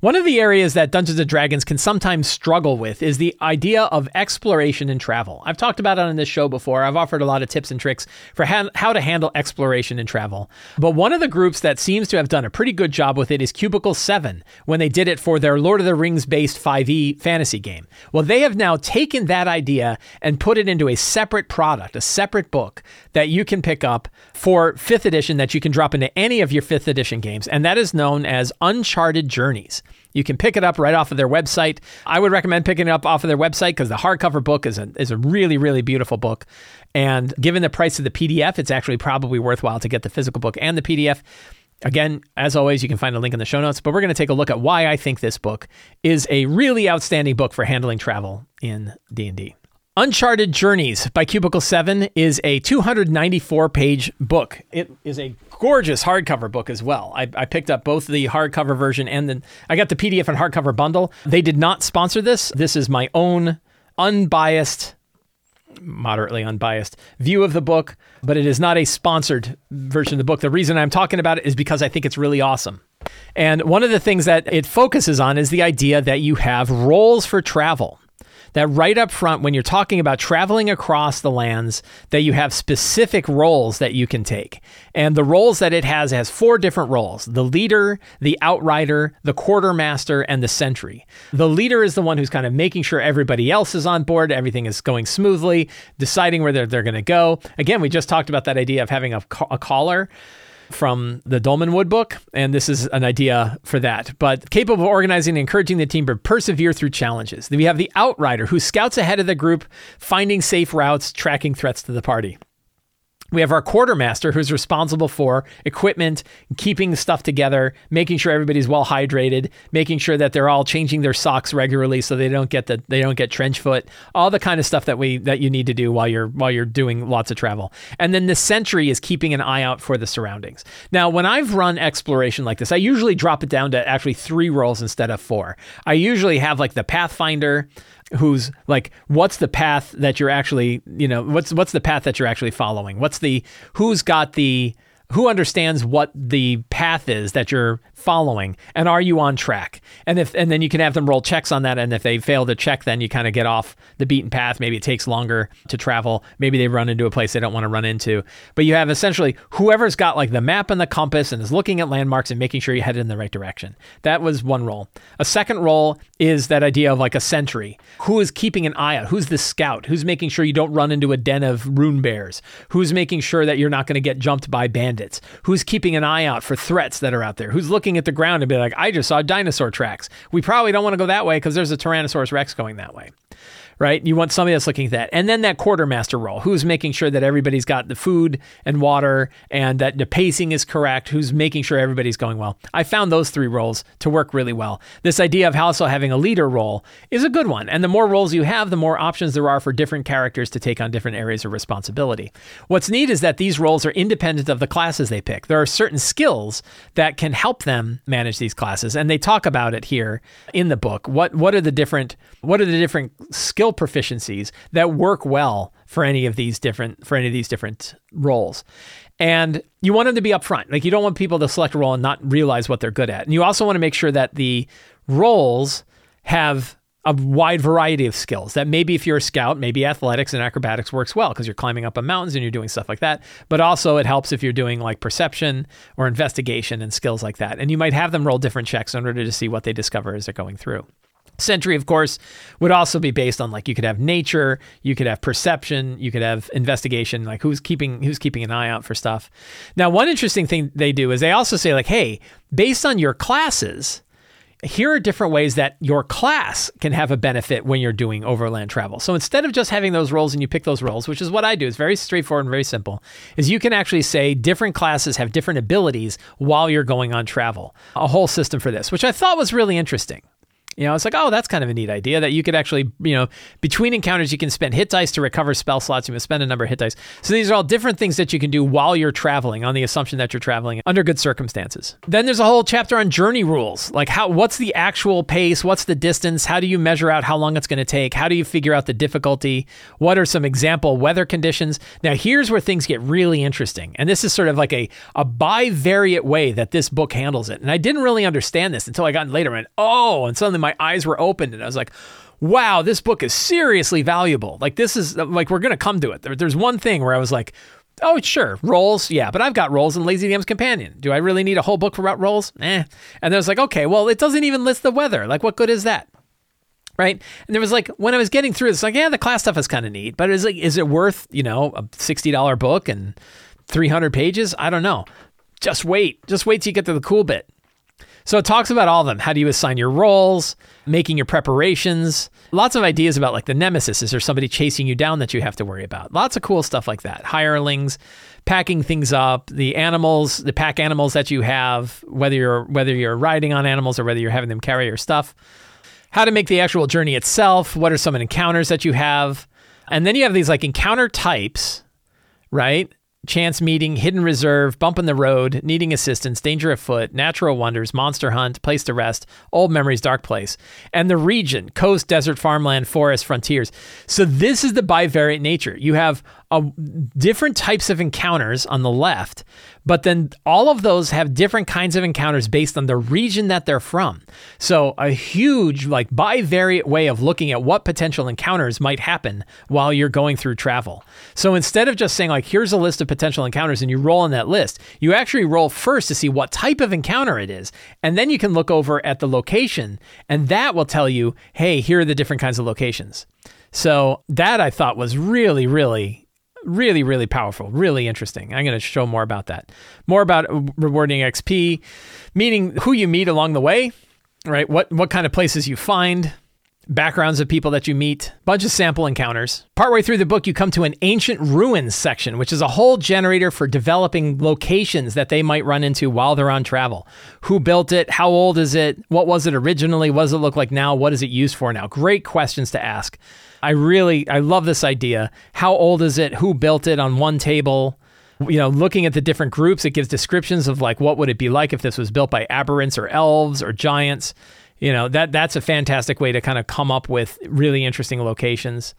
One of the areas that Dungeons and Dragons can sometimes struggle with is the idea of exploration and travel. I've talked about it on this show before. I've offered a lot of tips and tricks for ha- how to handle exploration and travel. But one of the groups that seems to have done a pretty good job with it is Cubicle 7 when they did it for their Lord of the Rings based 5e fantasy game. Well, they have now taken that idea and put it into a separate product, a separate book that you can pick up for 5th edition that you can drop into any of your 5th edition games. And that is known as Uncharted Journeys. You can pick it up right off of their website. I would recommend picking it up off of their website because the hardcover book is a, is a really, really beautiful book. And given the price of the PDF, it's actually probably worthwhile to get the physical book and the PDF. Again, as always, you can find a link in the show notes, but we're going to take a look at why I think this book is a really outstanding book for handling travel in D&D. Uncharted Journeys by Cubicle 7 is a 294 page book. It is a gorgeous hardcover book as well. I, I, picked up both the hardcover version and then I got the PDF and hardcover bundle. They did not sponsor this. This is my own unbiased, moderately unbiased view of the book, but it is not a sponsored version of the book. The reason I'm talking about it is because I think it's really awesome. And one of the things that it focuses on is the idea that you have roles for travel that right up front, when you're talking about traveling across the lands, that you have specific roles that you can take. And the roles that it has has four different roles the leader, the outrider, the quartermaster, and the sentry. The leader is the one who's kind of making sure everybody else is on board, everything is going smoothly, deciding where they're, they're going to go. Again, we just talked about that idea of having a, a caller from the Dolmenwood book, and this is an idea for that. But capable of organizing and encouraging the team to persevere through challenges. Then we have the Outrider, who scouts ahead of the group, finding safe routes, tracking threats to the party. We have our quartermaster who's responsible for equipment, keeping the stuff together, making sure everybody's well hydrated, making sure that they're all changing their socks regularly so they don't get the they don't get trench foot, all the kind of stuff that we that you need to do while you're while you're doing lots of travel. And then the sentry is keeping an eye out for the surroundings. Now, when I've run exploration like this, I usually drop it down to actually 3 roles instead of 4. I usually have like the pathfinder, who's like what's the path that you're actually you know what's what's the path that you're actually following? What's the who's got the who understands what the path is that you're following and are you on track? And if and then you can have them roll checks on that and if they fail to check then you kind of get off the beaten path. Maybe it takes longer to travel. Maybe they run into a place they don't want to run into. But you have essentially whoever's got like the map and the compass and is looking at landmarks and making sure you head in the right direction. That was one role. A second role is that idea of like a sentry. Who is keeping an eye out? Who's the scout? Who's making sure you don't run into a den of rune bears? Who's making sure that you're not going to get jumped by bandits? Who's keeping an eye out for threats that are out there? Who's looking looking at the ground and be like, I just saw dinosaur tracks. We probably don't want to go that way because there's a Tyrannosaurus Rex going that way right? You want somebody that's looking at that. And then that quartermaster role, who's making sure that everybody's got the food and water and that the pacing is correct, who's making sure everybody's going well. I found those three roles to work really well. This idea of also having a leader role is a good one. And the more roles you have, the more options there are for different characters to take on different areas of responsibility. What's neat is that these roles are independent of the classes they pick. There are certain skills that can help them manage these classes. And they talk about it here in the book. What what are the different what are the different skill proficiencies that work well for any of these different for any of these different roles. And you want them to be upfront. Like you don't want people to select a role and not realize what they're good at. And you also want to make sure that the roles have a wide variety of skills that maybe if you're a scout, maybe athletics and acrobatics works well because you're climbing up on mountains and you're doing stuff like that. But also it helps if you're doing like perception or investigation and skills like that. And you might have them roll different checks in order to see what they discover as they're going through. Sentry, of course, would also be based on like you could have nature, you could have perception, you could have investigation, like who's keeping who's keeping an eye out for stuff. Now, one interesting thing they do is they also say like, hey, based on your classes, here are different ways that your class can have a benefit when you're doing overland travel. So instead of just having those roles and you pick those roles, which is what I do, it's very straightforward and very simple, is you can actually say different classes have different abilities while you're going on travel. A whole system for this, which I thought was really interesting. You know, it's like, oh, that's kind of a neat idea that you could actually, you know, between encounters, you can spend hit dice to recover spell slots. You can spend a number of hit dice. So these are all different things that you can do while you're traveling on the assumption that you're traveling under good circumstances. Then there's a whole chapter on journey rules. Like how, what's the actual pace? What's the distance? How do you measure out how long it's going to take? How do you figure out the difficulty? What are some example weather conditions? Now, here's where things get really interesting. And this is sort of like a, a bivariate way that this book handles it. And I didn't really understand this until I got later and, oh, and suddenly my eyes were opened and I was like, wow, this book is seriously valuable. Like, this is like, we're going to come to it. There, there's one thing where I was like, oh, sure, roles. Yeah, but I've got roles in Lazy DM's Companion. Do I really need a whole book about roles? Eh. And then I was like, okay, well, it doesn't even list the weather. Like, what good is that? Right. And there was like, when I was getting through this, like, yeah, the class stuff is kind of neat, but is like, is it worth, you know, a $60 book and 300 pages? I don't know. Just wait. Just wait till you get to the cool bit. So it talks about all of them. How do you assign your roles, making your preparations, lots of ideas about like the nemesis. Is there somebody chasing you down that you have to worry about? Lots of cool stuff like that. Hirelings, packing things up, the animals, the pack animals that you have, whether you're whether you're riding on animals or whether you're having them carry your stuff. How to make the actual journey itself, what are some encounters that you have? And then you have these like encounter types, right? Chance meeting, hidden reserve, bump in the road, needing assistance, danger afoot, natural wonders, monster hunt, place to rest, old memories, dark place, and the region, coast, desert, farmland, forest, frontiers. So this is the bivariate nature. You have different types of encounters on the left, but then all of those have different kinds of encounters based on the region that they're from. So a huge, like, bivariate way of looking at what potential encounters might happen while you're going through travel. So instead of just saying, like, here's a list of potential encounters and you roll on that list, you actually roll first to see what type of encounter it is. And then you can look over at the location, and that will tell you, hey, here are the different kinds of locations. So that I thought was really, really really, really powerful, really interesting. I'm going to show more about that. More about uh, rewarding XP, meaning who you meet along the way, right? What what kind of places you find, backgrounds of people that you meet, bunch of sample encounters. Partway through the book, you come to an ancient ruins section, which is a whole generator for developing locations that they might run into while they're on travel. Who built it? How old is it? What was it originally? What does it look like now? What is it used for now? Great questions to ask. I really I love this idea. How old is it? Who built it on one table? You know, looking at the different groups, it gives descriptions of like what would it be like if this was built by aberrants or elves or giants. You know, that that's a fantastic way to kind of come up with really interesting locations.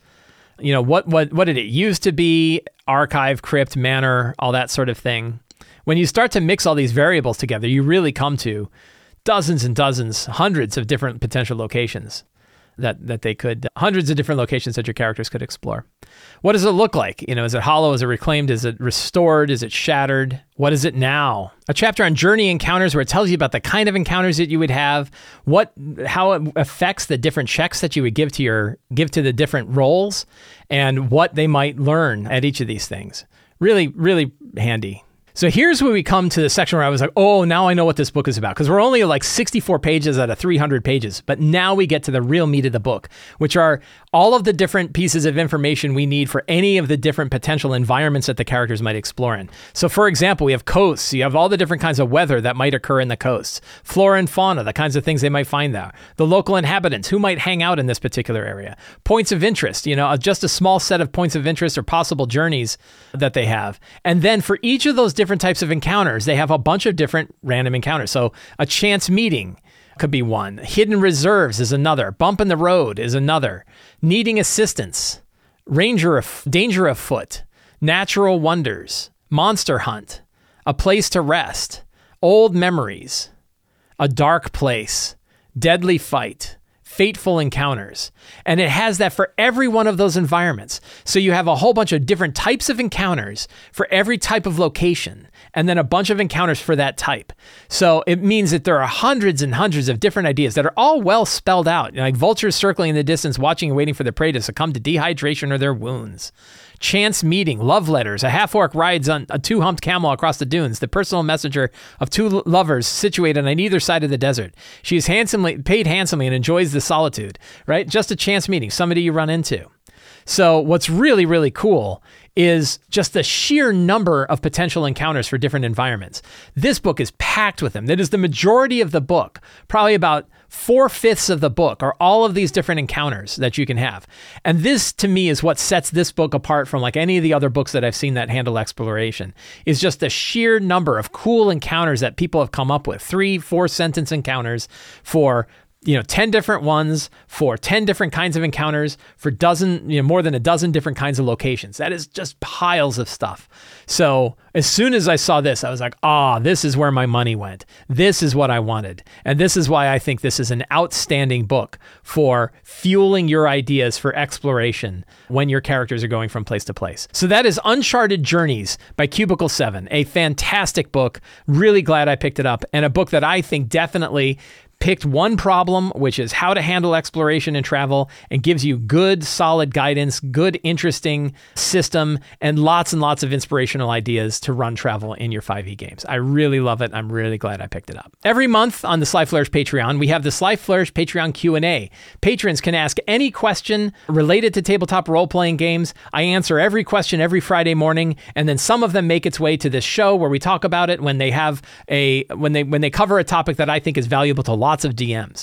You know, what what what did it used to be? Archive, crypt, manor, all that sort of thing. When you start to mix all these variables together, you really come to dozens and dozens, hundreds of different potential locations that that they could hundreds of different locations that your characters could explore. What does it look like? You know, is it hollow? Is it reclaimed? Is it restored? Is it shattered? What is it now? A chapter on journey encounters where it tells you about the kind of encounters that you would have, what how it affects the different checks that you would give to your give to the different roles and what they might learn at each of these things. Really really handy. So here's where we come to the section where I was like, oh, now I know what this book is about. Because we're only like 64 pages out of 300 pages. But now we get to the real meat of the book, which are all of the different pieces of information we need for any of the different potential environments that the characters might explore in. So, for example, we have coasts. You have all the different kinds of weather that might occur in the coasts, flora and fauna, the kinds of things they might find there, the local inhabitants who might hang out in this particular area, points of interest, you know, uh, just a small set of points of interest or possible journeys that they have. And then for each of those different types of encounters, they have a bunch of different random encounters. So, a chance meeting could be one. Hidden reserves is another. Bump in the road is another. Needing assistance. Ranger of, danger afoot. Natural wonders. Monster hunt. A place to rest. Old memories. A dark place. Deadly fight fateful encounters. And it has that for every one of those environments. So you have a whole bunch of different types of encounters for every type of location, and then a bunch of encounters for that type. So it means that there are hundreds and hundreds of different ideas that are all well spelled out, like vultures circling in the distance, watching and waiting for their prey to succumb to dehydration or their wounds chance meeting, love letters, a half orc rides on a two humped camel across the dunes, the personal messenger of two lovers situated on either side of the desert. She is handsomely paid handsomely and enjoys the solitude, right? Just a chance meeting, somebody you run into. So, what's really, really cool is just the sheer number of potential encounters for different environments. This book is packed with them. That is the majority of the book, probably about four fifths of the book are all of these different encounters that you can have. And this to me is what sets this book apart from like any of the other books that I've seen that handle exploration is just the sheer number of cool encounters that people have come up with. Three, four sentence encounters for you know 10 different ones for 10 different kinds of encounters for dozen you know more than a dozen different kinds of locations. That is just piles of stuff. So as soon as i saw this i was like ah this is where my money went. This is what i wanted. And this is why i think this is an outstanding book for fueling your ideas for exploration when your characters are going from place to place. So that is uncharted journeys by cubicle 7 a fantastic book. Really glad i picked it up and a book that i think definitely picked one problem, which is how to handle exploration and travel, and gives you good, solid guidance, good, interesting system, and lots and lots of inspirational ideas to run travel in your 5e games. I really love it. I'm really glad I picked it up. Every month on the Sly Flourish Patreon, we have the Sly Flourish Patreon Q&A. Patrons can ask any question related to tabletop role-playing games. I answer every question every Friday morning, and then some of them make its way to this show where we talk about it when they have a when they when they cover a topic that I think is valuable to lots of DMs.